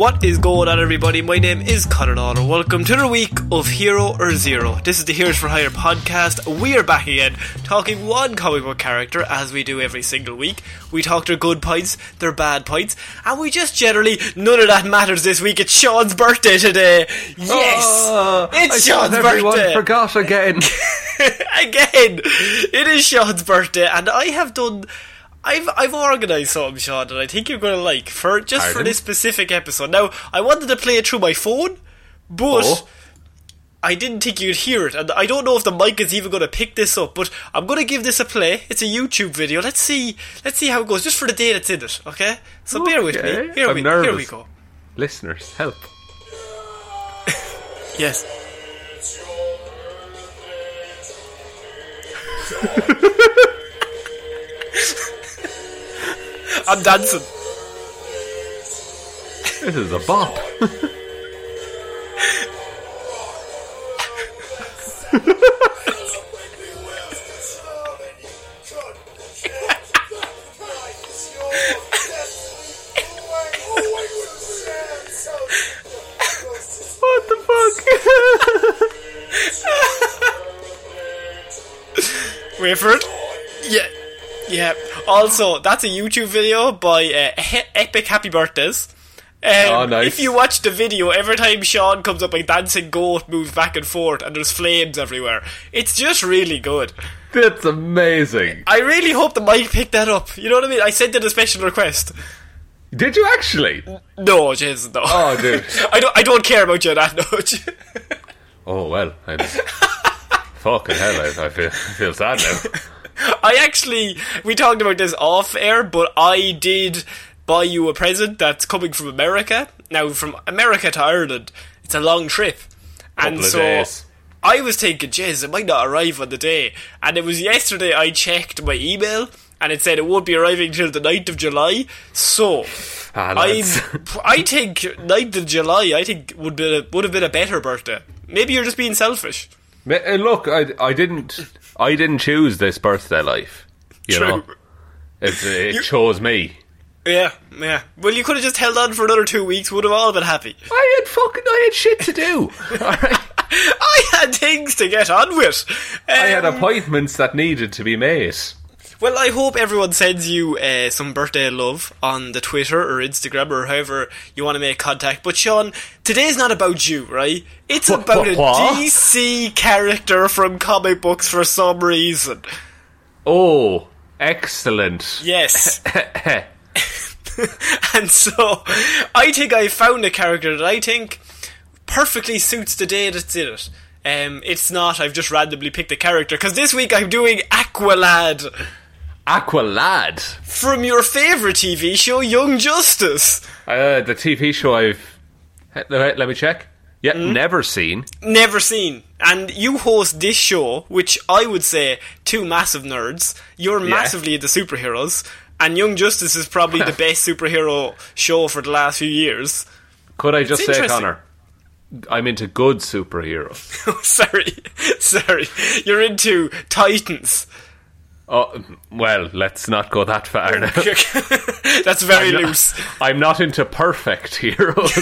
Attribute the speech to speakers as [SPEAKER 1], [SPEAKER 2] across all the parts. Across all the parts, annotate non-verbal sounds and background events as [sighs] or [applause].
[SPEAKER 1] What is going on, everybody? My name is Conor Lawler. Welcome to the week of Hero or Zero. This is the Heroes for Hire podcast. We are back again, talking one comic book character as we do every single week. We talk their good points, their bad points, and we just generally none of that matters this week. It's Shaun's birthday today. Yes,
[SPEAKER 2] Oh,
[SPEAKER 1] it's
[SPEAKER 2] I
[SPEAKER 1] Shaun's
[SPEAKER 2] everyone
[SPEAKER 1] birthday
[SPEAKER 2] forgot again. [laughs]
[SPEAKER 1] again. It is Shaun's birthday, and I have done. I've I've organised something, Shaun, that I think you're going to like for just for this specific episode. Now, I wanted to play it through my phone, but
[SPEAKER 2] Oh.
[SPEAKER 1] I didn't think you'd hear it, and I don't know if the mic is even going to pick this up. But I'm going to give this a play. It's a YouTube video. Let's see. Let's see how it goes, just for the day that's in it. Okay. So bear with me. Here
[SPEAKER 2] I'm
[SPEAKER 1] we here we go.
[SPEAKER 2] Listeners, help. [laughs]
[SPEAKER 1] Yes. [laughs] I'm dancing.
[SPEAKER 2] This is a bop. what the fuck?
[SPEAKER 1] Wait for it. Yeah. Yeah. Also, that's a YouTube video by uh, He- Epic Happy Birthdays. Um,
[SPEAKER 2] Oh, nice.
[SPEAKER 1] If you watch the video, every time Shaun comes up, a dancing goat moves back and forth, and there's flames everywhere. It's just really good.
[SPEAKER 2] That's amazing.
[SPEAKER 1] I really hope the mic picked that up. You know what I mean? I sent it a special request.
[SPEAKER 2] Did you actually?
[SPEAKER 1] No, Jason, no.
[SPEAKER 2] Oh, dude. [laughs]
[SPEAKER 1] I don't. I don't care about you that much. [laughs]
[SPEAKER 2] Oh well. I'm fucking hell. I, I feel I feel sad now. [laughs] [laughs]
[SPEAKER 1] I actually, we talked about this off air, but I did buy you a present that's coming from America. Now, from America to Ireland, it's a long trip, and so
[SPEAKER 2] days.
[SPEAKER 1] I was thinking, jeez, it might not arrive on the day. And it was yesterday I checked my email. And it said it won't be arriving till the 9th of July. So,
[SPEAKER 2] Ah,
[SPEAKER 1] I. [laughs] I think 9th of July. I think would be a, would have been a better birthday. Maybe you're just being selfish.
[SPEAKER 2] Uh, Look, I, I didn't I didn't choose this birthday life. You
[SPEAKER 1] True.
[SPEAKER 2] know, it, it chose me.
[SPEAKER 1] Yeah, yeah. Well, you could have just held on for another two weeks. Would have all been happy.
[SPEAKER 2] I had fucking I had shit to do. [laughs]
[SPEAKER 1] I had things to get on with.
[SPEAKER 2] I had
[SPEAKER 1] Um,
[SPEAKER 2] appointments that needed to be made.
[SPEAKER 1] Well, I hope everyone sends you uh, some birthday love on the Twitter or Instagram or however you want to make contact. But Shaun, today's not about you, right? It's
[SPEAKER 2] What-
[SPEAKER 1] about a
[SPEAKER 2] what?
[SPEAKER 1] DC character from comic books for some reason.
[SPEAKER 2] Oh, excellent.
[SPEAKER 1] Yes. [laughs] [laughs] and so, I think I found a character that I think perfectly suits the day that's in it. Um, it's not, I've just randomly picked a character, because this week I'm doing Aqualad.
[SPEAKER 2] Aqualad.
[SPEAKER 1] from your favourite TV show, Young Justice.
[SPEAKER 2] Uh, the TV show I've. Let me check. Yeah,
[SPEAKER 1] Hmm?
[SPEAKER 2] never seen.
[SPEAKER 1] Never seen. And you host this show, which I would say two massive nerds. You're massively into superheroes, and Young Justice is probably the [laughs] best superhero show for the last few years.
[SPEAKER 2] Could I just
[SPEAKER 1] It's
[SPEAKER 2] say. Conor? I'm into good superheroes. [laughs]
[SPEAKER 1] sorry, [laughs] sorry. You're into Titans.
[SPEAKER 2] Oh, well, let's not go that far now. [laughs]
[SPEAKER 1] That's very
[SPEAKER 2] I'm not-
[SPEAKER 1] loose.
[SPEAKER 2] I'm not into perfect heroes. [laughs]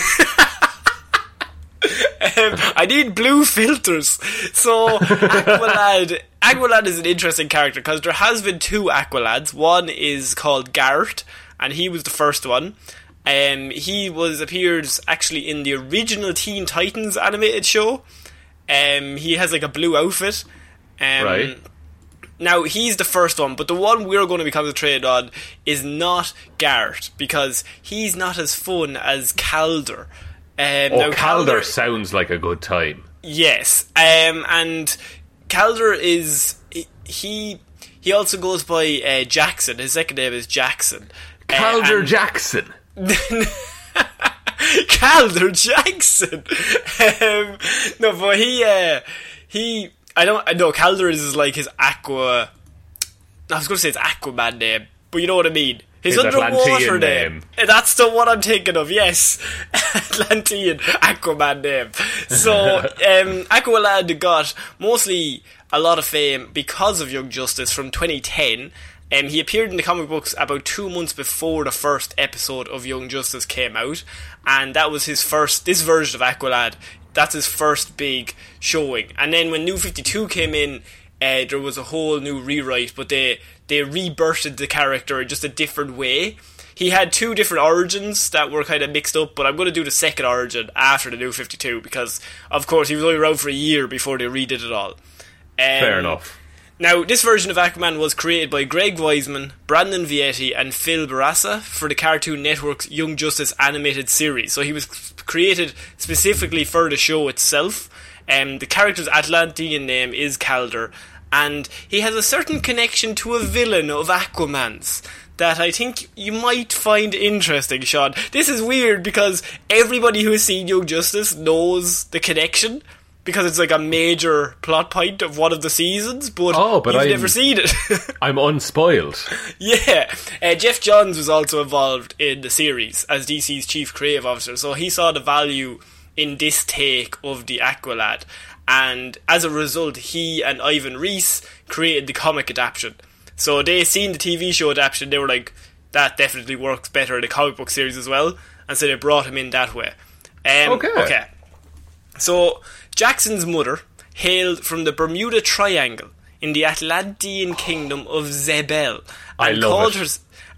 [SPEAKER 1] Um, I need blue filters. So Aqualad, Aqualad is an interesting character because there has been two Aqualads. One is called Garrett, and he was the first one. Um, he was appeared actually in the original Teen Titans animated show. Um, he has like a blue outfit. Um,
[SPEAKER 2] Right.
[SPEAKER 1] Now he's the first one, but the one we're going to be concentrating on is not Garrett because he's not as fun as Kaldur. Um,
[SPEAKER 2] oh,
[SPEAKER 1] now,
[SPEAKER 2] Kaldur sounds like a good time.
[SPEAKER 1] Yes, um, and Kaldur is he. He also goes by uh, Jackson. His second name is Jackson. Uh,
[SPEAKER 2] Kaldur
[SPEAKER 1] and-
[SPEAKER 2] Jackson. [laughs]
[SPEAKER 1] Kaldur Jackson. [laughs] um, no, but he uh, he. I don't. I know Kaldur is like his aqua. I was going to say it's Aquaman name, but you know what I mean. His,
[SPEAKER 2] His
[SPEAKER 1] underwater
[SPEAKER 2] Atlantean
[SPEAKER 1] name.
[SPEAKER 2] name.
[SPEAKER 1] That's the one I'm thinking of. Yes, [laughs] Atlantean Aquaman name. So [laughs] um, Aqualad got mostly a lot of fame because of Young Justice from 2010. Um, he appeared in the comic books about two months before the first episode of Young Justice came out, and that was his first. This version of Aqualad, that's his first big showing. And then when New Fifty Two came in, uh, there was a whole new rewrite, but they they rebirthed the character in just a different way. He had two different origins that were kind of mixed up, but I'm going to do the second origin after the New Fifty Two because, of course, he was only around for a year before they redid it all. Um,
[SPEAKER 2] Fair enough.
[SPEAKER 1] now, this version of Aquaman was created by Greg Weisman, Brandon Vietti, and Phil Bourassa for the Cartoon Network's Young Justice animated series. So he was created specifically for the show itself. Um, the character's Atlantean name is Kaldur, and he has a certain connection to a villain of Aquaman's that I think you might find interesting, Shaun. This is weird because everybody who has seen Young Justice knows the connection because it's like a major plot point of one of the seasons, but,
[SPEAKER 2] Oh, but
[SPEAKER 1] you've
[SPEAKER 2] I'm-
[SPEAKER 1] never seen it. [laughs]
[SPEAKER 2] I'm unspoiled.
[SPEAKER 1] yeah, uh, Geoff Johns was also involved in the series as DC's chief creative officer, so he saw the value in this take of the Aqualad, and as a result, he and Ivan Reis created the comic adaptation. So they seen the TV show adaptation, they were like, that definitely works better in the comic book series as well, and so they brought him in that way. Um,
[SPEAKER 2] Okay.
[SPEAKER 1] Okay. So, Jackson's mother hailed from the Bermuda Triangle in the Atlantean kingdom of Xebel
[SPEAKER 2] I
[SPEAKER 1] and
[SPEAKER 2] love
[SPEAKER 1] called
[SPEAKER 2] it.
[SPEAKER 1] her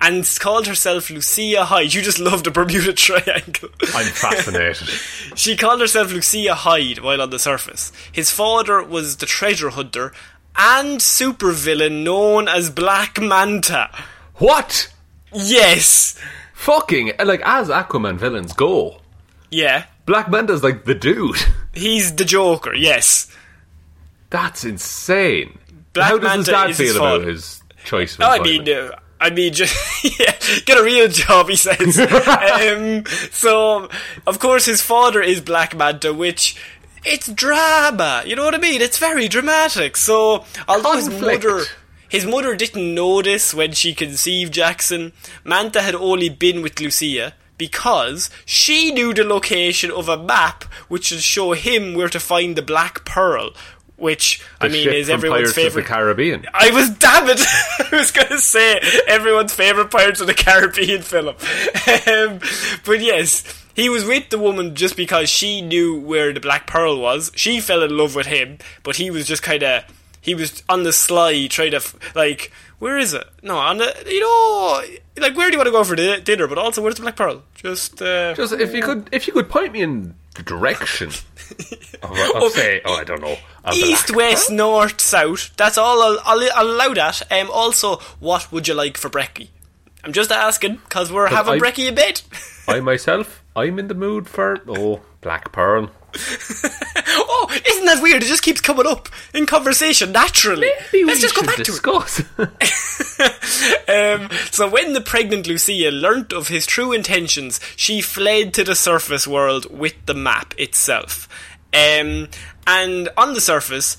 [SPEAKER 1] and called herself Lucia Hyde. You just love the Bermuda [laughs] Triangle.
[SPEAKER 2] I'm fascinated. [laughs]
[SPEAKER 1] she called herself Lucia Hyde while on the surface. His father was the treasure hunter and supervillain known as Black Manta.
[SPEAKER 2] what?
[SPEAKER 1] Yes.
[SPEAKER 2] Fucking like as Aquaman villains go.
[SPEAKER 1] Yeah.
[SPEAKER 2] Black Manta's like the dude.
[SPEAKER 1] He's the Joker, yes.
[SPEAKER 2] That's insane.
[SPEAKER 1] Black
[SPEAKER 2] How does his dad feel about his choice? Of
[SPEAKER 1] I mean, uh, I mean, just [laughs] yeah, get a real job, he says. [laughs] um, so, of course, his father is Black Manta, which it's drama. You know what I mean? It's very dramatic. So, although his mother. His mother didn't notice when she conceived Jackson. Manta had only been with Lucia because she knew the location of a map which would show him where to find the Black Pearl, which I mean is everyone's
[SPEAKER 2] Pirates
[SPEAKER 1] favorite.
[SPEAKER 2] the Caribbean.
[SPEAKER 1] I was [laughs] damn it. I was going to say everyone's favorite Pirates of the Caribbean film. Um, but yes, he was with the woman just because she knew where the Black Pearl was. She fell in love with him, but he was just kind of he was on the sly trying to f- like where is it? No, on the you know like where do you want to go for di- dinner? But also where's the Black Pearl? Just uh,
[SPEAKER 2] Just if you could, if you could point me in the direction [laughs] of, of say, oh, I don't know,
[SPEAKER 1] East, west,
[SPEAKER 2] pearl?
[SPEAKER 1] north, south. That's all I'll, I'll, I'll allow that. Um, also, what would you like for brekkie? I'm just asking because we're having
[SPEAKER 2] I-
[SPEAKER 1] brekkie a bit. [laughs]
[SPEAKER 2] I myself, I'm in the mood for oh, black pearl. [laughs]
[SPEAKER 1] oh, isn't that weird? It just keeps coming up in conversation naturally.
[SPEAKER 2] Maybe
[SPEAKER 1] Let's just go back to it.
[SPEAKER 2] discuss. [laughs]
[SPEAKER 1] Um, so when the pregnant Lucia learnt of his true intentions, she fled to the surface world with the map itself. Um, and on the surface,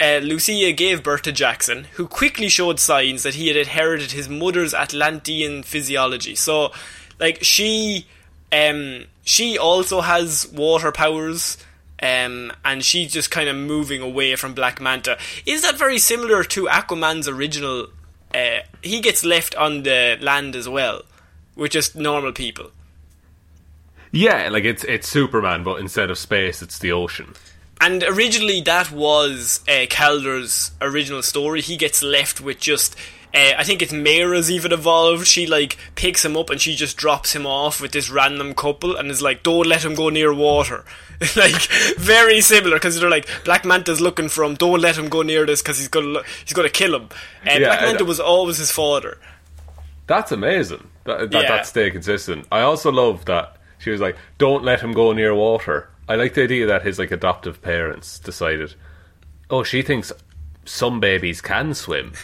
[SPEAKER 1] uh, Lucia gave birth to Jackson, who quickly showed signs that he had inherited his mother's Atlantean physiology. So, like she, um, she also has water powers. Um, and she's just kind of moving away from Black Manta. Is that very similar to Aquaman's original? Uh, he gets left on the land as well, with just normal people.
[SPEAKER 2] yeah, like it's it's Superman, but instead of space, it's the ocean.
[SPEAKER 1] And originally, that was uh, Kaldur's original story. He gets left with just. Uh, I think it's Mera's even evolved. She like picks him up and she just drops him off with this random couple and is like, "Don't let him go near water." [laughs] like very similar because they're like Black Manta's looking for him. Don't let him go near this because he's gonna he's gonna kill him. Uh,
[SPEAKER 2] Yeah,
[SPEAKER 1] Black Manta was always his father.
[SPEAKER 2] That's amazing. That, that,
[SPEAKER 1] Yeah.
[SPEAKER 2] that stay consistent. I also love that she was like, "Don't let him go near water." I like the idea that his like adoptive parents decided, "Oh, she thinks some babies can swim." [laughs]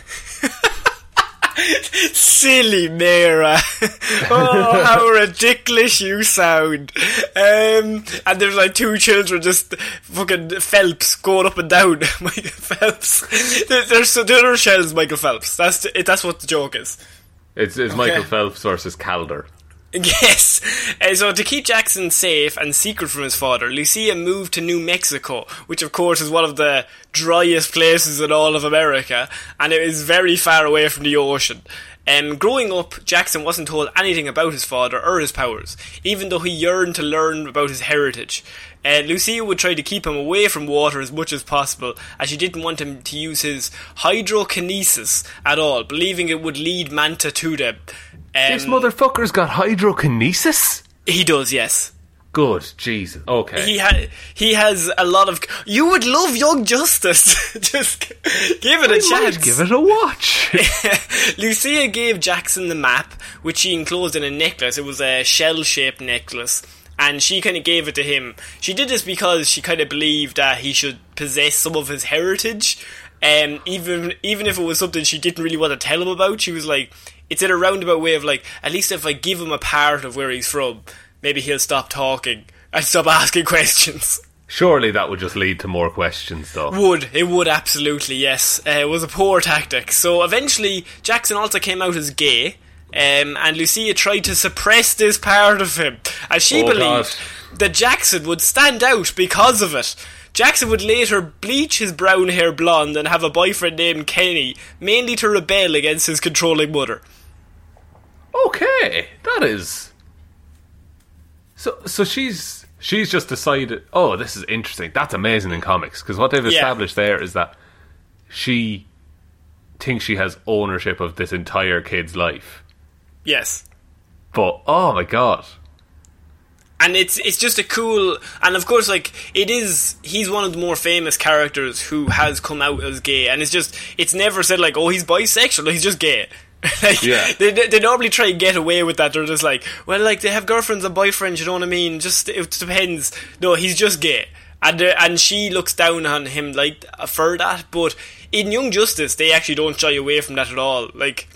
[SPEAKER 1] Silly Mera. [laughs] oh, how ridiculous you sound. Um, and there's like two children just fucking Phelps going up and down. [laughs] Michael Phelps. There- There's the other shells Michael Phelps. That's it, that's what the joke is.
[SPEAKER 2] It's, it's Michael Phelps versus Kaldur. [laughs]
[SPEAKER 1] Yes. Uh, so to keep Jackson safe and secret from his father, Lucia moved to New Mexico, which of course is one of the driest places in all of America, and it is very far away from the ocean. Um, growing up, Jackson wasn't told anything about his father or his powers, even though he yearned to learn about his heritage. Uh, Lucia would try to keep him away from water as much as possible, as she didn't want him to use his hydrokinesis at all, believing it would lead Manta to them. Um,
[SPEAKER 2] This motherfucker's got hydrokinesis.
[SPEAKER 1] he does, yes.
[SPEAKER 2] Good, Jesus. Okay.
[SPEAKER 1] He ha- he has a lot of. You would love Young Justice. [laughs] Just give it a
[SPEAKER 2] I
[SPEAKER 1] chance.
[SPEAKER 2] might give it a watch. [laughs]
[SPEAKER 1] Lucia gave Jackson the map, which she enclosed in a necklace. It was a shell-shaped necklace, and she kind of gave it to him. She did this because she kind of believed that he should possess some of his heritage. Um, even even if it was something she didn't really want to tell him about, she was like, it's in a roundabout way of like, at least if I give him a part of where he's from, maybe he'll stop talking and stop [laughs] asking questions.
[SPEAKER 2] Surely that would just lead to more questions, though.
[SPEAKER 1] Would it would absolutely yes. Uh, it was a poor tactic. So eventually, Jackson also came out as gay, um, and Lucia tried to suppress this part of him, as she
[SPEAKER 2] Oh,
[SPEAKER 1] believed
[SPEAKER 2] God.
[SPEAKER 1] that Jackson would stand out because of it. Jackson would later bleach his brown hair blonde and have a boyfriend named Kenny, mainly to rebel against his controlling mother.
[SPEAKER 2] Okay, that is. So, so she's she's just decided. Oh, this is interesting. That's amazing in comics because what they've
[SPEAKER 1] Yeah.
[SPEAKER 2] established there is that she thinks she has ownership of this entire kid's life.
[SPEAKER 1] Yes.
[SPEAKER 2] But oh my god,
[SPEAKER 1] and it's it's just a cool and of course like it is he's one of the more famous characters who has come out as gay and it's just it's never said like oh he's bisexual he's just gay like
[SPEAKER 2] Yeah. [laughs]
[SPEAKER 1] they, they normally try and get away with that they're just like well like they have girlfriends and boyfriends you know what I mean just it depends no he's just gay and uh, and she looks down on him like for that but in Young Justice they actually don't shy away from that at all like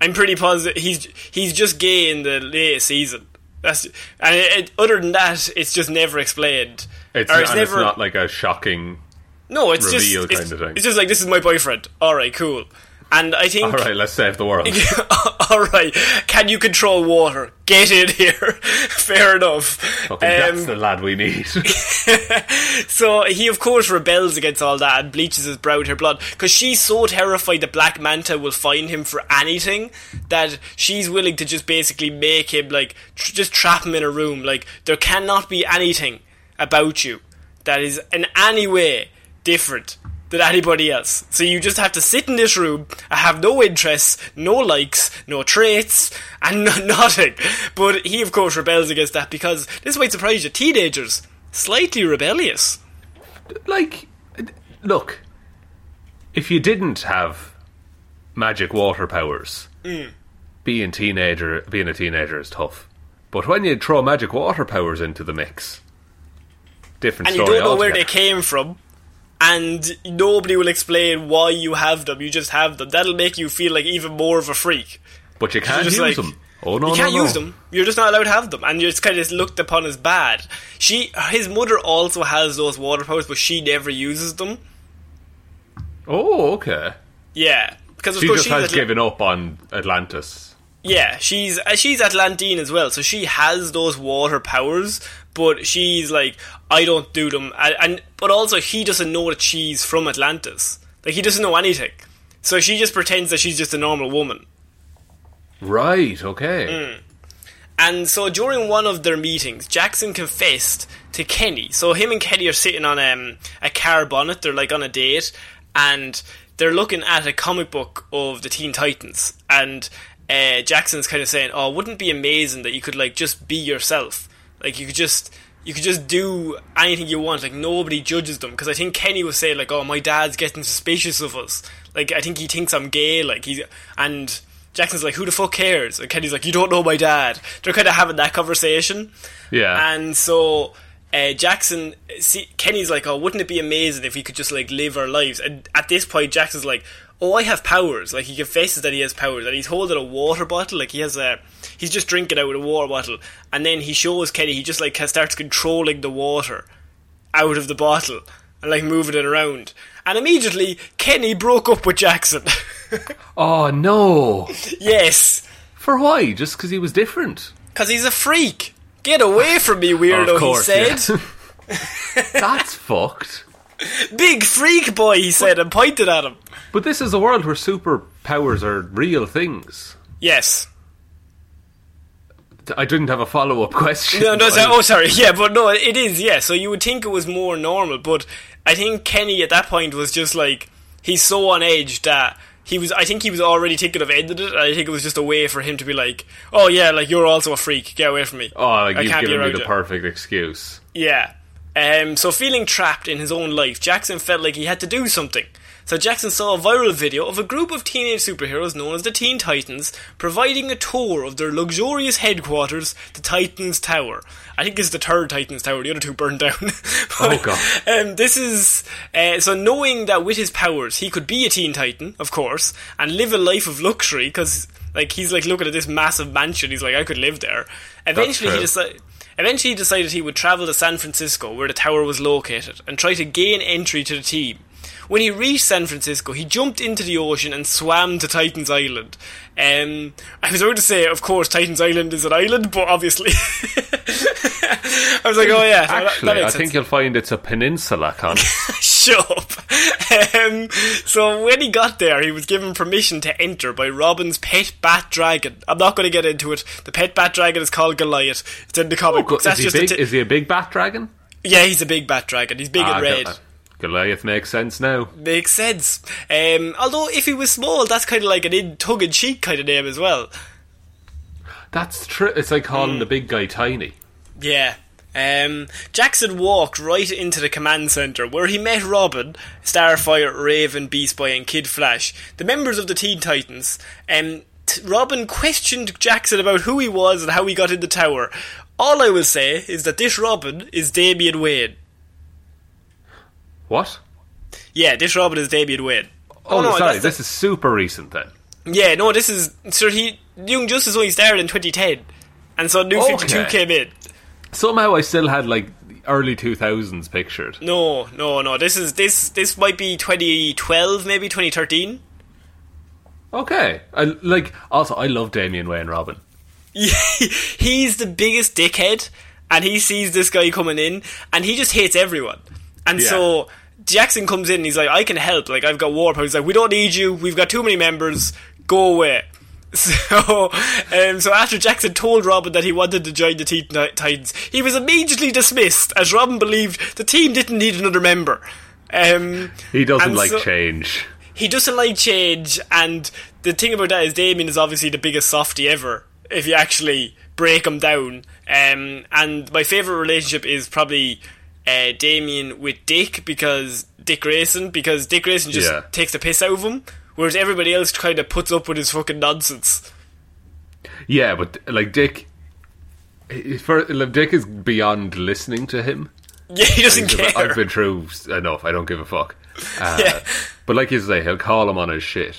[SPEAKER 1] I'm pretty positive he's he's just gay in the latest season. That's and it, it, other than that, it's just never explained.
[SPEAKER 2] it's, and
[SPEAKER 1] it's
[SPEAKER 2] it's
[SPEAKER 1] never
[SPEAKER 2] not like a shocking.
[SPEAKER 1] no. It's
[SPEAKER 2] reveal
[SPEAKER 1] just it's,
[SPEAKER 2] kind of thing.
[SPEAKER 1] it's just like this is my boyfriend. All right, cool. And I think
[SPEAKER 2] All right, let's save the world. [laughs]
[SPEAKER 1] all right, can you control water? Get in here. [laughs] Fair enough.
[SPEAKER 2] Okay,
[SPEAKER 1] Um,
[SPEAKER 2] that's the lad we need. [laughs]
[SPEAKER 1] So he, of course, rebels against all that and bleaches his brown her blood because she's so terrified that Black Manta will find him for anything that she's willing to just basically make him like tr- just trap him in a room. Like there cannot be anything about you that is in any way different than anybody else. So you just have to sit in this room, I have no interests, no likes, no traits, and [laughs] no- nothing. But he, of course, rebels against that because this might surprise you. Teenagers slightly rebellious.
[SPEAKER 2] like, look, if you didn't have magic water powers,
[SPEAKER 1] Mm.
[SPEAKER 2] being teenager, being a teenager is tough. But when you throw magic water powers into the mix, different
[SPEAKER 1] and you don't know where they came from, and nobody will explain why you have them. You just have them. That'll make you feel like even more of a freak.
[SPEAKER 2] But you can't
[SPEAKER 1] just
[SPEAKER 2] use
[SPEAKER 1] like-
[SPEAKER 2] them. Oh no,
[SPEAKER 1] you can't
[SPEAKER 2] no, no.
[SPEAKER 1] use them. You're just not allowed to have them, and you're just kind of looked upon as bad. She, his mother, also has those water powers, but she never uses them.
[SPEAKER 2] Oh, okay.
[SPEAKER 1] Yeah, because of
[SPEAKER 2] She
[SPEAKER 1] course
[SPEAKER 2] just
[SPEAKER 1] she's
[SPEAKER 2] has given up on Atlantis.
[SPEAKER 1] Yeah, she's uh, she's Atlantean as well, so she has those water powers. But she's like, I don't do them, and, and but also he doesn't know that she's from Atlantis. Like he doesn't know anything, so she just pretends that she's just a normal woman.
[SPEAKER 2] Right. Okay.
[SPEAKER 1] Mm. And so during one of their meetings, Jackson confessed to Kenny. So him and Kenny are sitting on um, a car bonnet. They're like on a date, and they're looking at a comic book of the Teen Titans. And uh, Jackson's kind of saying, "Oh, wouldn't it be amazing that you could like just be yourself? Like you could just." You could just do anything you want, like nobody judges them. Because I think Kenny was saying, like, "Oh, my dad's getting suspicious of us. Like, I think he thinks I'm gay. Like, he's and Jackson's like, who the fuck cares? And Kenny's like, you don't know my dad. They're kind of having that conversation.
[SPEAKER 2] Yeah.
[SPEAKER 1] And so uh, Jackson, see, Kenny's like, oh, wouldn't it be amazing if we could just like live our lives? And at this point, Jackson's like, oh, I have powers. Like he confesses that he has powers, and he's holding a water bottle. Like he has a, he's just drinking out of a water bottle, and then he shows Kenny he just like starts controlling the water out of the bottle and like moving it around. And immediately, Kenny broke up with Jackson. [laughs]
[SPEAKER 2] oh no.
[SPEAKER 1] yes.
[SPEAKER 2] For why? Just because he was different?
[SPEAKER 1] Because he's a freak. Get away from me, weirdo,
[SPEAKER 2] Of course,
[SPEAKER 1] he said.
[SPEAKER 2] yeah. [laughs] [laughs] That's fucked.
[SPEAKER 1] Big freak boy, he said, and pointed at him.
[SPEAKER 2] But this is a world where superpowers are real things.
[SPEAKER 1] Yes.
[SPEAKER 2] I didn't have a follow up question.
[SPEAKER 1] No, no, [laughs] so- oh, sorry. [laughs] Yeah, but no, it is, yeah. So you would think it was more normal, but I think Kenny at that point was just like, he's so on edge that he was, I think he was already thinking of ending it. I think it was just a way for him to be like, oh, yeah, like, you're also a freak. Get away from me.
[SPEAKER 2] Oh, like
[SPEAKER 1] I
[SPEAKER 2] you've
[SPEAKER 1] can't be
[SPEAKER 2] given me the
[SPEAKER 1] you."
[SPEAKER 2] perfect excuse.
[SPEAKER 1] Yeah. Um, so feeling trapped in his own life, Jackson felt like he had to do something. So Jackson saw a viral video of a group of teenage superheroes known as the Teen Titans providing a tour of their luxurious headquarters, the Titans Tower. I think it's the third Titans Tower. The other two burned down. [laughs]
[SPEAKER 2] Oh, God.
[SPEAKER 1] Um, this is uh, so knowing that with his powers he could be a Teen Titan, of course, and live a life of luxury because like he's like looking at this massive mansion. He's like, I could live there. Eventually, he decided. Eventually, he decided he would travel to San Francisco, where the tower was located, and try to gain entry to the team. When he reached San Francisco, he jumped into the ocean and swam to Titans Island. Um, I was about to say, of course, Titans Island is an island, but obviously, [laughs] I was like, oh yeah, that- that
[SPEAKER 2] Actually,
[SPEAKER 1] makes
[SPEAKER 2] I think you'll find it's a peninsula, Con. [laughs]
[SPEAKER 1] Shut up. Um, so when he got there, he was given permission to enter by Robin's pet bat dragon. I'm not going to get into it. The pet bat dragon is called Goliath. It's in the comic books.
[SPEAKER 2] is,
[SPEAKER 1] That's
[SPEAKER 2] he big,
[SPEAKER 1] ti-
[SPEAKER 2] is he a big bat dragon?
[SPEAKER 1] yeah, he's a big bat dragon. He's big
[SPEAKER 2] Ah,
[SPEAKER 1] and red.
[SPEAKER 2] Gol- Goliath makes sense now.
[SPEAKER 1] Makes sense. Um, although if he was small, that's kind of like an in tongue in cheek kind of name as well.
[SPEAKER 2] That's true. It's like calling
[SPEAKER 1] Hmm.
[SPEAKER 2] the big guy tiny.
[SPEAKER 1] Yeah. Um, Jackson walked right into the command center where he met Robin, Starfire, Raven, Beast Boy, and Kid Flash, the members of the Teen Titans. Um, t- Robin questioned Jackson about who he was and how he got in the tower. All I will say is that this Robin is Damian Wayne.
[SPEAKER 2] What?
[SPEAKER 1] Yeah, this Robin is Damian Wayne.
[SPEAKER 2] Oh, oh,
[SPEAKER 1] no,
[SPEAKER 2] sorry.
[SPEAKER 1] that's the-
[SPEAKER 2] This is super recent then.
[SPEAKER 1] Yeah, no, this is sir. He Young Justice only started in 2010, and so New
[SPEAKER 2] Okay.
[SPEAKER 1] 52 came in.
[SPEAKER 2] Somehow I still had like early 2000s pictured.
[SPEAKER 1] No, no, no. This is this this might be 2012, maybe 2013.
[SPEAKER 2] Okay. I, like, also, I love Damian Wayne Robin.
[SPEAKER 1] Yeah, [laughs] he's the biggest dickhead, and he sees this guy coming in, and he just hates everyone. And
[SPEAKER 2] Yeah.
[SPEAKER 1] so Jackson comes in, and he's like, "I can help. Like, I've got war powers. He's like, we don't need you. We've got too many members. Go away." [laughs] So, um, so after Jackson told Robin that he wanted to join the Teen Ti- Titans, he was immediately dismissed, as Robin believed the team didn't need another member. Um,
[SPEAKER 2] He doesn't like
[SPEAKER 1] so-
[SPEAKER 2] change.
[SPEAKER 1] he doesn't like change, and the thing about that is Damian is obviously the biggest softy ever. If you actually break him down, um, and my favorite relationship is probably uh, Damian with Dick because Dick Grayson because Dick Grayson just
[SPEAKER 2] Yeah.
[SPEAKER 1] takes the piss out of him, whereas everybody else kind of puts up with his fucking nonsense.
[SPEAKER 2] Yeah, but like Dick, for, like, Dick is beyond listening to him. [laughs]
[SPEAKER 1] Yeah, he doesn't care.
[SPEAKER 2] I've been through enough. I don't give a fuck. [laughs] Uh,
[SPEAKER 1] Yeah.
[SPEAKER 2] But like you say, he'll call him on his shit.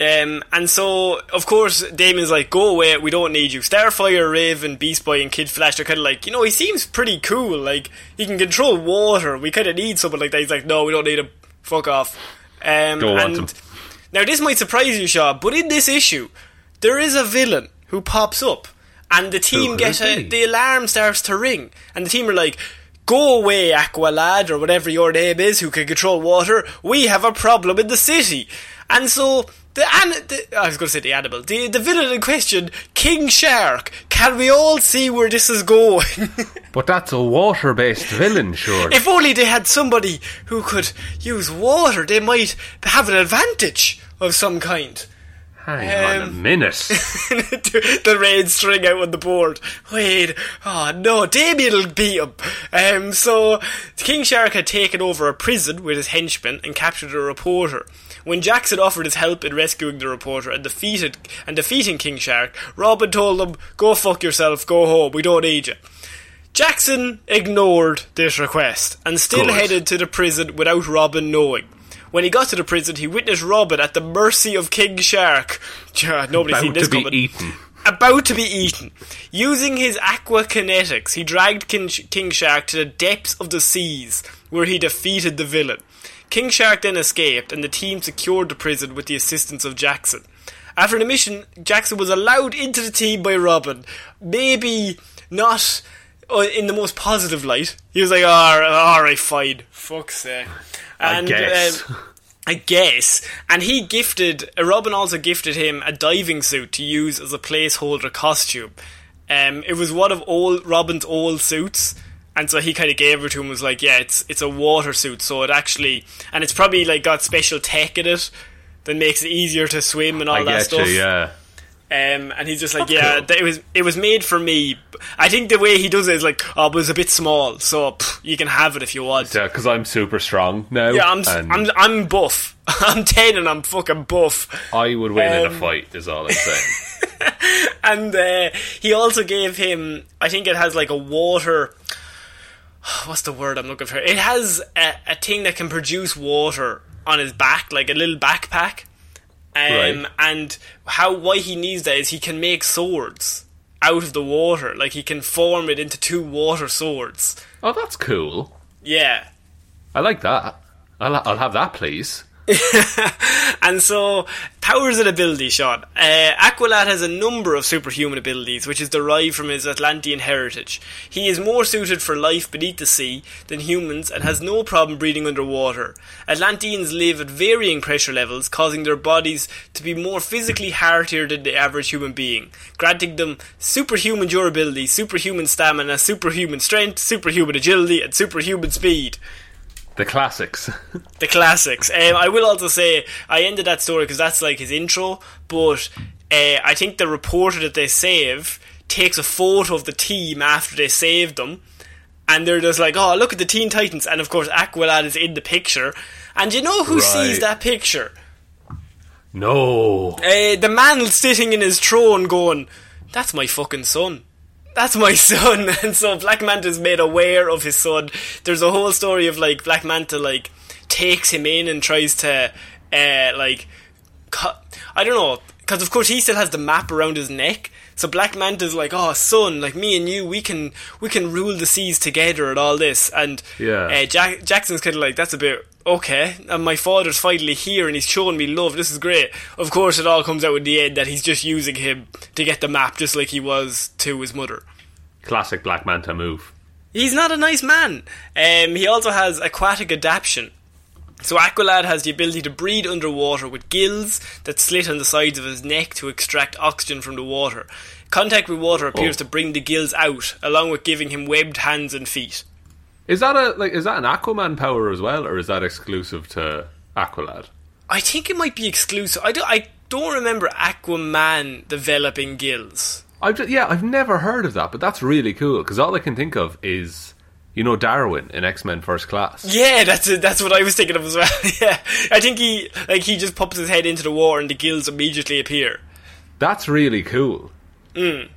[SPEAKER 1] Um, and so, of course, Damian's like, go away, we don't need you. Starfire, Raven, Beast Boy, and Kid Flash are kind of like, you know, he seems pretty cool. Like, he can control water. We kind of need someone like that. He's like, no, we don't need him. Fuck off. Um,
[SPEAKER 2] Don't want
[SPEAKER 1] and
[SPEAKER 2] him.
[SPEAKER 1] Now, this might surprise you, Shaw, but in this issue, there is a villain who pops up, and the team get a, the alarm starts to ring, and the team are like, "Go away, Aqualad, or whatever your name is, who can control water. We have a problem in the city." And so the, an- the I was going to say the animal, the the villain in question, King Shark. Can we all see where this is going? [laughs]
[SPEAKER 2] But that's a water-based villain, sure.
[SPEAKER 1] if only they had somebody who could use water, they might have an advantage of some kind.
[SPEAKER 2] Hang on a
[SPEAKER 1] um,
[SPEAKER 2] minute. [laughs]
[SPEAKER 1] the red string out on the board. Wait, oh no, Damian will beat him. Um, so King Shark had taken over a prison with his henchmen and captured a reporter. When Jackson offered his help in rescuing the reporter and defeated and defeating King Shark, Robin told him, "Go fuck yourself, go home. We don't need you." Jackson ignored this request and still
[SPEAKER 2] Good.
[SPEAKER 1] headed to the prison without Robin knowing. When he got to the prison, he witnessed Robin at the mercy of King Shark. [laughs] Yeah, nobody's seen
[SPEAKER 2] About
[SPEAKER 1] this
[SPEAKER 2] to be
[SPEAKER 1] coming
[SPEAKER 2] eaten.
[SPEAKER 1] about to be eaten. Using his aqua kinetics, he dragged King, King Shark to the depths of the seas, where he defeated the villain. King Shark then escaped, and the team secured the prison with the assistance of Jackson. After the mission, Jackson was allowed into the team by Robin. Maybe not uh, in the most positive light. He was like, alright, alright, fine. Fuck's sake.
[SPEAKER 2] I
[SPEAKER 1] And,
[SPEAKER 2] guess.
[SPEAKER 1] um, I guess. And he gifted, uh, Robin also gifted him a diving suit to use as a placeholder costume. Um, it was one of old Robin's old suits, and so he kind of gave it to him. Was like, yeah, it's it's a water suit, so it actually, and it's probably like got special tech in it that makes it easier to swim and all
[SPEAKER 2] I
[SPEAKER 1] that stuff.
[SPEAKER 2] you, yeah.
[SPEAKER 1] Um, and he's just like,
[SPEAKER 2] That's
[SPEAKER 1] yeah,
[SPEAKER 2] cool.
[SPEAKER 1] it was it was made for me. I think the way he does it is like, oh, but it's a bit small, so pff, you can have it if you want.
[SPEAKER 2] Yeah, because I'm super strong now.
[SPEAKER 1] Yeah, I'm I'm I'm buff. [laughs] I'm ten and I'm fucking buff.
[SPEAKER 2] I would win in
[SPEAKER 1] um,
[SPEAKER 2] a fight, is all I'm saying. [laughs]
[SPEAKER 1] And uh, he also gave him, I think it has like a water. [sighs] What's the word I'm looking for? It has a, a thing that can produce water on his back, like a little backpack. Um,
[SPEAKER 2] Right.
[SPEAKER 1] And how why he needs that is he can make swords out of the water. Like he can form it into two water swords.
[SPEAKER 2] oh, that's cool.
[SPEAKER 1] Yeah.
[SPEAKER 2] I like that. I'll, I'll have that, please. [laughs]
[SPEAKER 1] And so, powers and abilities, shot. Uh, Aqualad has a number of superhuman abilities, which is derived from his Atlantean heritage. He is more suited for life beneath the sea than humans and has no problem breathing underwater. Atlanteans live at varying pressure levels, causing their bodies to be more physically heartier than the average human being, granting them superhuman durability, superhuman stamina, superhuman strength, superhuman agility, and superhuman speed.
[SPEAKER 2] The classics. [laughs]
[SPEAKER 1] The classics. Um, I will also say I ended that story because that's like his intro, but uh, I think the reporter that they save takes a photo of the team after they saved them, and they're just like, "Oh, look at the Teen Titans," and of course Aqualad is in the picture. And you know who
[SPEAKER 2] Right.
[SPEAKER 1] sees that picture?
[SPEAKER 2] no.
[SPEAKER 1] Uh, the man sitting in his throne, going, "That's my fucking son." That's my [laughs] son, and so Black Manta's made aware of his son. There's a whole story of like Black Manta like takes him in and tries to uh, like cut. I don't know because of course he still has the map around his neck. So Black Manta's like, oh son, like me and you, we can we can rule the seas together and all this. And
[SPEAKER 2] Yeah.
[SPEAKER 1] uh, Jack, Jackson's kind of like, that's a bit okay. And my father's finally here and he's showing me love. This is great. Of course, it all comes out in the end that he's just using him to get the map, just like he was to his mother.
[SPEAKER 2] Classic Black Manta move.
[SPEAKER 1] He's not a nice man. Um, he also has aquatic adaptation. So Aqualad has the ability to breathe underwater with gills that slit on the sides of his neck to extract oxygen from the water. Contact with water appears
[SPEAKER 2] Oh.
[SPEAKER 1] to bring the gills out, along with giving him webbed hands and feet.
[SPEAKER 2] Is that a like? Is that an Aquaman power as well, or is that exclusive to Aqualad?
[SPEAKER 1] I think it might be exclusive. I, do, I don't remember Aquaman developing gills.
[SPEAKER 2] I've just, yeah, I've never heard of that, but that's really cool because all I can think of is you know Darwin in X Men First Class.
[SPEAKER 1] Yeah, that's it, that's what I was thinking of as well. [laughs] yeah, I think he like he just pops his head into the water and the gills immediately appear.
[SPEAKER 2] That's really cool. Mm.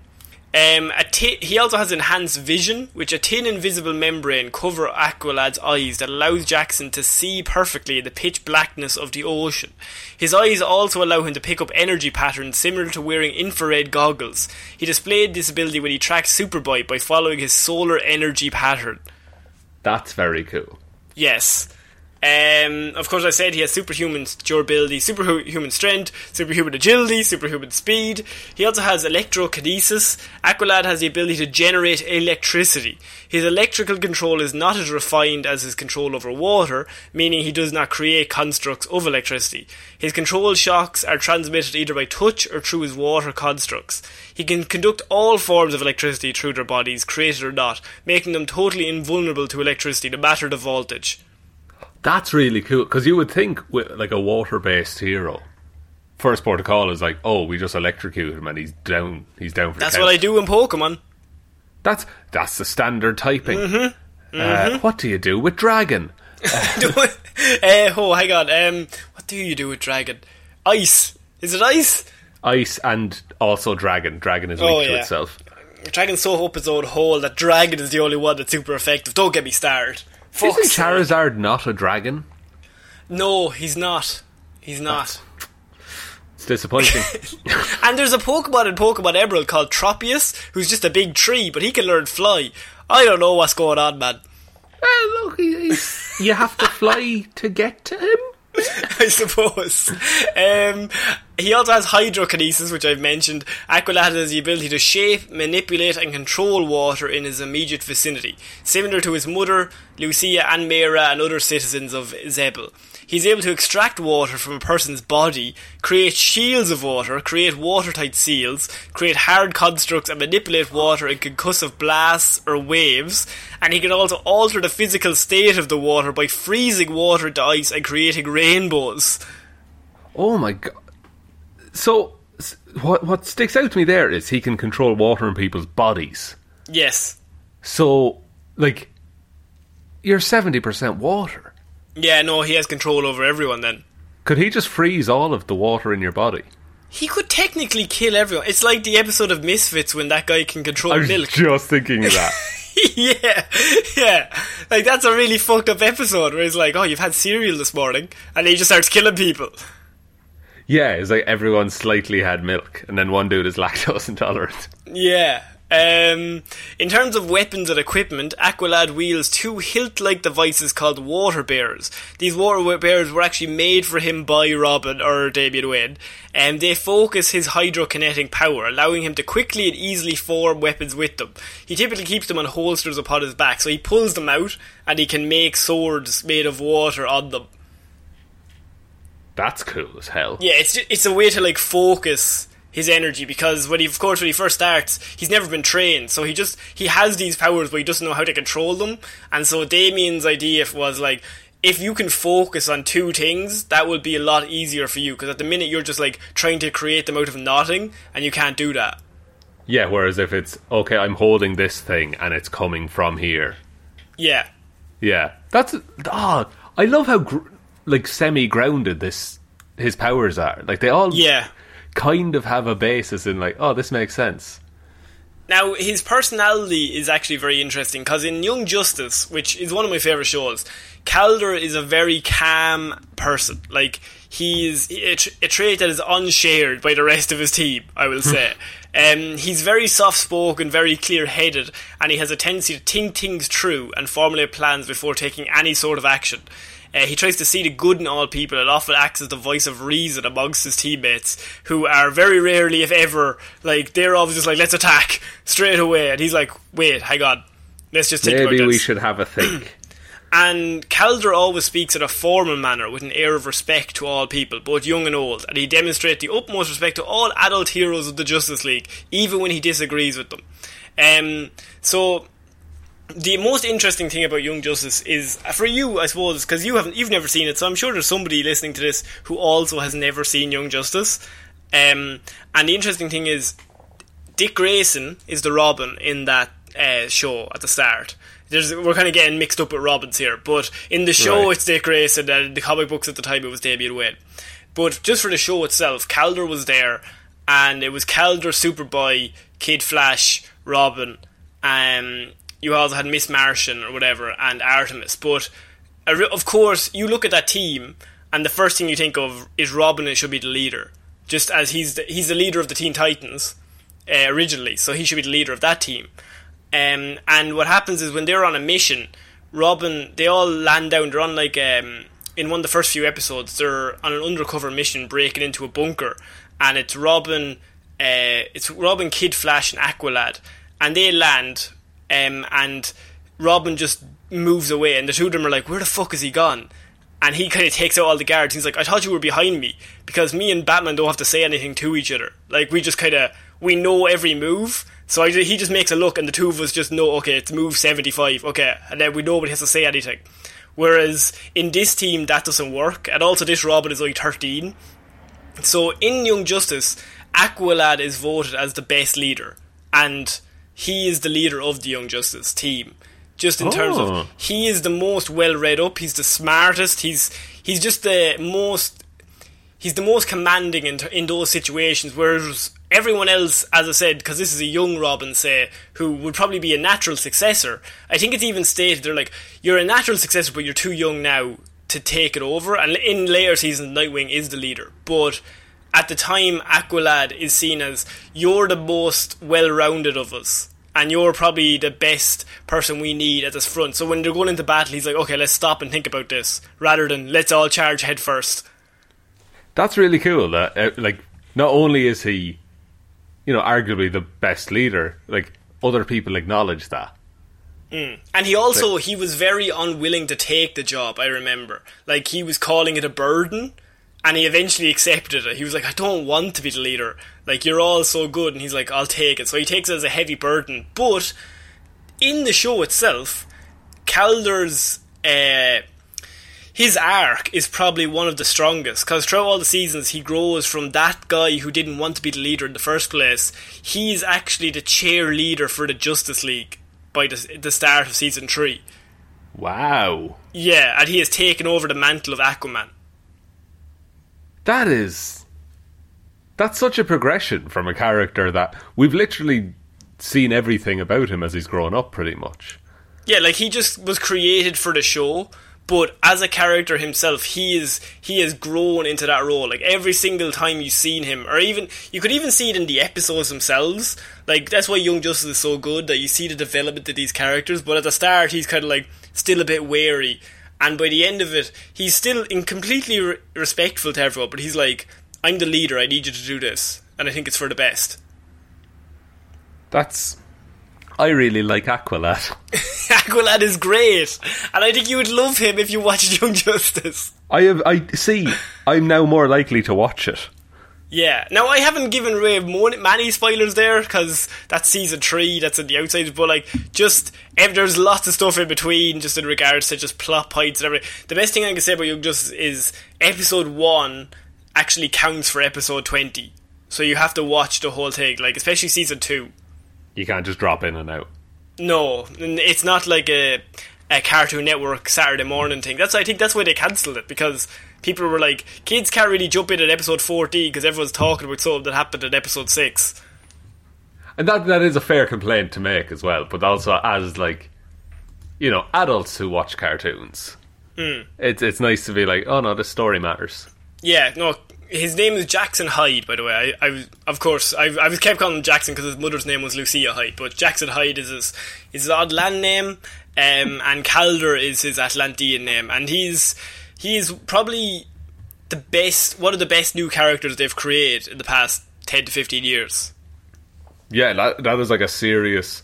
[SPEAKER 1] Um, a he also has enhanced vision, which a thin invisible membrane cover Aqualad's eyes that allows Jackson to see perfectly in the pitch blackness of the ocean. His eyes also allow him to pick up energy patterns similar to wearing infrared goggles. He displayed this ability when he tracked Superboy by following his solar energy pattern.
[SPEAKER 2] That's very cool.
[SPEAKER 1] Yes. Um, of course, I said he has superhuman durability, superhuman strength, superhuman agility, superhuman speed. He also has electrokinesis. Aqualad has the ability to generate electricity. His electrical control is not as refined as his control over water, meaning he does not create constructs of electricity. His control shocks are transmitted either by touch or through his water constructs. He can conduct all forms of electricity through their bodies, created or not, making them totally invulnerable to electricity, no matter the voltage.
[SPEAKER 2] That's really cool because you would think with like a water-based hero, first port of call is like, oh, we just electrocute him and he's down. He's down for.
[SPEAKER 1] That's
[SPEAKER 2] count.
[SPEAKER 1] what I do in Pokemon.
[SPEAKER 2] That's that's the standard typing.
[SPEAKER 1] Mm-hmm.
[SPEAKER 2] Uh, what do you do with dragon? [laughs]
[SPEAKER 1] uh, oh, hang on. Um, what do you do with dragon? Ice. Is it ice?
[SPEAKER 2] Ice and also dragon. Dragon is weak
[SPEAKER 1] Oh,
[SPEAKER 2] to itself.
[SPEAKER 1] Dragon's so up its own hole that dragon is the only one that's super effective. Don't get me started.
[SPEAKER 2] Isn't
[SPEAKER 1] Fuck's sake.
[SPEAKER 2] Charizard not a dragon?
[SPEAKER 1] No, he's not. He's not.
[SPEAKER 2] It's disappointing. [laughs]
[SPEAKER 1] And there's a Pokemon in Pokemon Emerald called Tropius, who's just a big tree, but he can learn fly. I don't know what's going on, man.
[SPEAKER 2] Eh, look, you have to fly to get to him. [laughs]
[SPEAKER 1] I suppose. Um, he also has hydrokinesis, which I've mentioned. Aqualad has the ability to shape, manipulate, and control water in his immediate vicinity, similar to his mother, Lucia, and Mera, and other citizens of Xebel. He's able to extract water from a person's body, create shields of water, create watertight seals, create hard constructs, and manipulate water in concussive blasts or waves. And he can also alter the physical state of the water by freezing water to ice and creating rainbows.
[SPEAKER 2] Oh my god! So, what what sticks out to me there is he can control water in people's bodies.
[SPEAKER 1] Yes.
[SPEAKER 2] So, like, you're seventy percent water.
[SPEAKER 1] Yeah, no, he has control over everyone then.
[SPEAKER 2] Could he just freeze all of the water in your body?
[SPEAKER 1] He could technically kill everyone. It's like the episode of Misfits when that guy can control milk.
[SPEAKER 2] I was
[SPEAKER 1] milk.
[SPEAKER 2] just thinking of that. [laughs]
[SPEAKER 1] yeah, yeah. Like, that's a really fucked up episode where he's like, oh, you've had cereal this morning. And he just starts killing people.
[SPEAKER 2] yeah, it's like everyone slightly had milk, and then one dude is [laughs] lactose intolerant.
[SPEAKER 1] Yeah. Um, in terms of weapons and equipment, Aqualad wields two hilt-like devices called water bears. These water bears were actually made for him by Robin or Damian Wayne, and they focus his hydrokinetic power, allowing him to quickly and easily form weapons with them. He typically keeps them on holsters upon his back, so he pulls them out, and he can make swords made of water on them.
[SPEAKER 2] That's cool as hell.
[SPEAKER 1] Yeah, it's it's a way to like focus his energy because when he of course when he first starts he's never been trained so he just he has these powers but he doesn't know how to control them and so Damian's idea was like if you can focus on two things that will be a lot easier for you because at the minute you're just like trying to create them out of nothing and you can't do that
[SPEAKER 2] Yeah, whereas if it's okay, I'm holding this thing and it's coming from here.
[SPEAKER 1] yeah
[SPEAKER 2] Yeah, that's ah. I love how gr- like semi-grounded this his powers are. Like they all
[SPEAKER 1] yeah
[SPEAKER 2] kind of have a basis in like, oh, this makes sense.
[SPEAKER 1] Now, his personality is actually very interesting because in Young Justice, which is one of my favourite shows, Kaldur is a very calm person. Like, he's a, a trait that is unshared by the rest of his team, I will say. [laughs] um, he's very soft spoken, very clear headed, and he has a tendency to think things through and formulate plans before taking any sort of action. Uh, he tries to see the good in all people and often acts as the voice of reason amongst his teammates, who are very rarely, if ever, like they're always just like, "Let's attack [laughs] straight away," and he's like, "Wait, hang on, let's just think
[SPEAKER 2] Maybe we
[SPEAKER 1] this."
[SPEAKER 2] should have a think. [clears throat]
[SPEAKER 1] And Kaldur always speaks in a formal manner with an air of respect to all people, both young and old, and he demonstrates the utmost respect to all adult heroes of the Justice League, even when he disagrees with them. Um, so the most interesting thing about Young Justice is for you, I suppose, because you haven't, you've never seen it. So I'm sure there's somebody listening to this who also has never seen Young Justice. Um, and the interesting thing is, Dick Grayson is the Robin in that uh, show at the start. There's, we're kind of getting mixed up with Robins here, but in the show
[SPEAKER 2] Right.
[SPEAKER 1] it's Dick Grayson, and the comic books at the time it was Damian Wayne. But just for the show itself, Kaldur was there, and it was Kaldur, Superboy, Kid Flash, Robin. Um, you also had Miss Martian or whatever, and Artemis. But of course, you look at that team, and the first thing you think of is Robin. It should be the leader, just as he's the, he's the leader of the Teen Titans uh, originally, so he should be the leader of that team. Um, and what happens is when they're on a mission, Robin they all land down. They're on like um, in one of the first few episodes, they're on an undercover mission breaking into a bunker, and it's Robin, uh, it's Robin, Kid Flash, and Aqualad, and they land, um, and Robin just moves away, and the two of them are like, "Where the fuck is he gone?" And he kind of takes out all the guards. He's like, "I thought you were behind me because me and Batman don't have to say anything to each other. Like we just kind of we know every move." So I, he just makes a look, and the two of us just know, okay, it's move 75, okay, and then we nobody has to say anything. Whereas in this team, that doesn't work, and also this Robin is only 13. So in Young Justice, Aqualad is voted as the best leader, and he is the leader of the Young Justice team. Just in terms
[SPEAKER 2] Oh.
[SPEAKER 1] of he is the most well read up, he's the smartest, he's he's just the most he's the most commanding in, in those situations. Whereas everyone else, as I said, because this is a young Robin, say, who would probably be a natural successor. I think it's even stated they're like, you're a natural successor, but you're too young now to take it over. And in later seasons, Nightwing is the leader, but at the time, Aqualad is seen as you're the most well-rounded of us. And you're probably the best person we need at this front. So when they're going into battle, he's like, okay, let's stop and think about this, rather than let's all charge head first.
[SPEAKER 2] That's really cool. That uh, like not only is he, you know, arguably the best leader, like other people acknowledge that.
[SPEAKER 1] And he also he was very unwilling to take the job. I remember, like he was calling it a burden, and he eventually accepted it. He was like, "I don't want to be the leader. Like you're all so good," and he's like, "I'll take it." So he takes it as a heavy burden. But in the show itself, Kaldur's uh, his arc is probably one of the strongest because throughout all the seasons he grows from that guy who didn't want to be the leader in the first place. He's actually the cheerleader for the Justice League by the, the start of season three.
[SPEAKER 2] Wow,
[SPEAKER 1] Yeah, and he has taken over the mantle of Aquaman.
[SPEAKER 2] That is that's such a progression from a character that we've literally seen everything about him as he's grown up, pretty much.
[SPEAKER 1] Yeah, like he just was created for the show, but as a character himself, he is he has grown into that role. Like every single time you've seen him, or even you could even see it in the episodes themselves. Like that's why Young Justice is so good that you see the development of these characters. But at the start, he's kind of like still a bit wary, and by the end of it, he's still in completely re- respectful to everyone. But he's like, "I'm the leader. I need you to do this, and I think it's for the best."
[SPEAKER 2] That's I really like Aqualad. [laughs]
[SPEAKER 1] Aqualad is great, and I think you would love him if you watched [laughs] Young Justice.
[SPEAKER 2] I have I see. I'm now more likely to watch it.
[SPEAKER 1] Yeah. Now I haven't given away many spoilers there because that's season three. That's in the outside. But like, just if there's lots of stuff in between, just in regards to just plot points and everything. The best thing I can say about Young Justice is episode one actually counts for episode twenty. So you have to watch the whole thing, like especially season two.
[SPEAKER 2] You can't just drop in and out.
[SPEAKER 1] No, it's not like a a Cartoon Network Saturday morning thing. That's I think that's why they cancelled it because people were like, kids can't really jump in at episode fourteen because everyone's talking about something that happened at episode six.
[SPEAKER 2] And that that is a fair complaint to make as well, but also as like you know, adults who watch cartoons. It's it's nice to be like, oh no, the story matters.
[SPEAKER 1] Yeah, no, his name is Jackson Hyde, by the way. I, I of course, I, I was kept calling him Jackson because his mother's name was Lucia Hyde, but Jackson Hyde is his, is his odd land name, um, and Kaldur is his Atlantean name, and he's he's probably the best, one of the best new characters they've created in the past ten to fifteen years.
[SPEAKER 2] Yeah, that that is like a serious.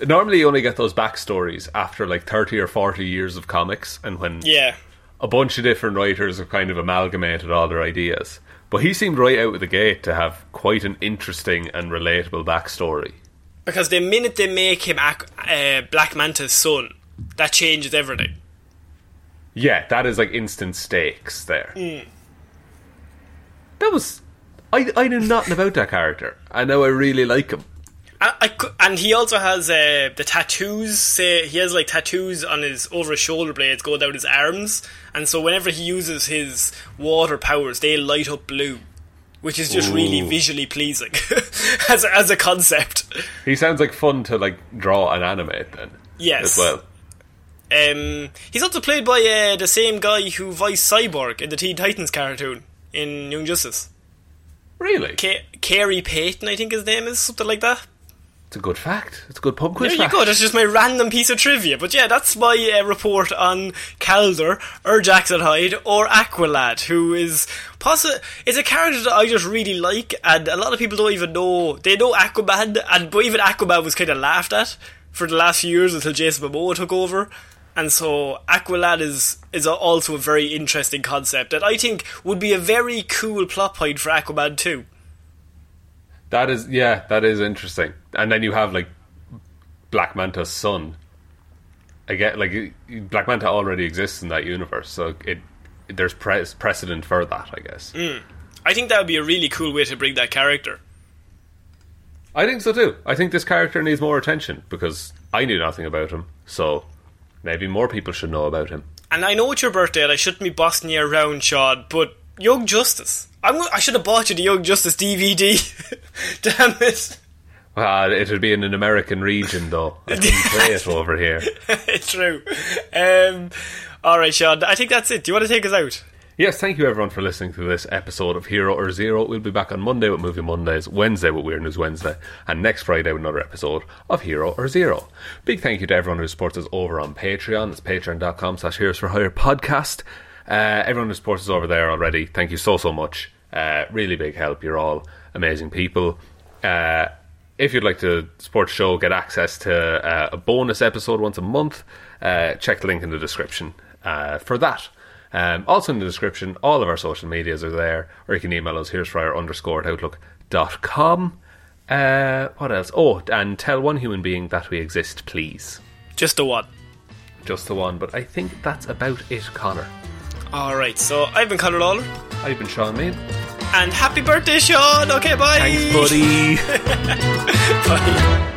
[SPEAKER 2] Normally, you only get those backstories after like thirty or forty years of comics, and when
[SPEAKER 1] Yeah,
[SPEAKER 2] a bunch of different writers have kind of amalgamated all their ideas. But he seemed right out of the gate to have quite an interesting and relatable backstory.
[SPEAKER 1] because the minute they make him uh, Black Manta's son, that changes everything.
[SPEAKER 2] Yeah, that is like instant stakes there. That was. I, I knew nothing about that character. I know I really like him.
[SPEAKER 1] I, I and he also has uh, the tattoos. Say he has like tattoos on his over his shoulder blades, go down his arms, and so whenever he uses his water powers, they light up blue. which is just really visually pleasing [laughs] as a, as a concept.
[SPEAKER 2] He sounds like fun to like draw and animate then.
[SPEAKER 1] Yes.
[SPEAKER 2] As well.
[SPEAKER 1] Um, he's also played by uh, the same guy who voiced Cyborg in the Teen Titans cartoon in Young Justice.
[SPEAKER 2] Really?
[SPEAKER 1] K- Khary Payton, I think his name is something like that.
[SPEAKER 2] It's a good fact. It's a good pub quiz
[SPEAKER 1] There you
[SPEAKER 2] fact.
[SPEAKER 1] go. That's just my random piece of trivia. But yeah, that's my uh, report on Kaldur or Jackson Hyde or Aqualad, who is possi- It's a character that I just really like, and a lot of people don't even know they know Aquaman, and but even Aquaman was kind of laughed at for the last few years until Jason Momoa took over. And so Aqualad is is also a very interesting concept that I think would be a very cool plot point for Aquaman too.
[SPEAKER 2] That is, yeah, that is interesting. And then you have like Black Manta's son. Again, like Black Manta already exists in that universe, so it there's pre- precedent for that, I guess. Hmm.
[SPEAKER 1] I think that would be a really cool way to bring that character.
[SPEAKER 2] I think so too. I think this character needs more attention because I knew nothing about him, so maybe more people should know about him.
[SPEAKER 1] And I know it's your birthday and I shouldn't be bossing you around, Shaun, but Young Justice. I'm, I should have bought you the Young Justice DVD. [laughs] Damn it.
[SPEAKER 2] Uh, it'd be in an American region, though. I couldn't [laughs] play it over here. [laughs]
[SPEAKER 1] True. Um, Alright, Shaun, I think that's it. Do you want to take us out?
[SPEAKER 2] Yes, thank you everyone for listening to this episode of Hero or Zero. We'll be back on Monday with Movie Mondays, Wednesday with Weird News Wednesday, and next Friday with another episode of Hero or Zero. Big thank you to everyone who supports us over on Patreon. It's patreon.com slash Heroes for Hire podcast. Uh, everyone who supports us over there already, thank you so, so much. Uh, really big help. You're all amazing people. Uh, if you'd like to support the show, get access to uh, a bonus episode once a month, uh, check the link in the description uh, for that. Um, also in the description, all of our social medias are there, or you can email us, Heroes for Hire underscore at outlook.com. Uh, what else? Oh, and tell one human being that we exist, please.
[SPEAKER 1] Just the one.
[SPEAKER 2] Just the one, but I think that's about it, Conor.
[SPEAKER 1] Alright, so I've been Conor Lawler.
[SPEAKER 2] I've been Shaun Meighan.
[SPEAKER 1] And happy birthday, Shaun! Okay, bye!
[SPEAKER 2] Thanks, buddy. [laughs] [laughs]
[SPEAKER 1] Bye.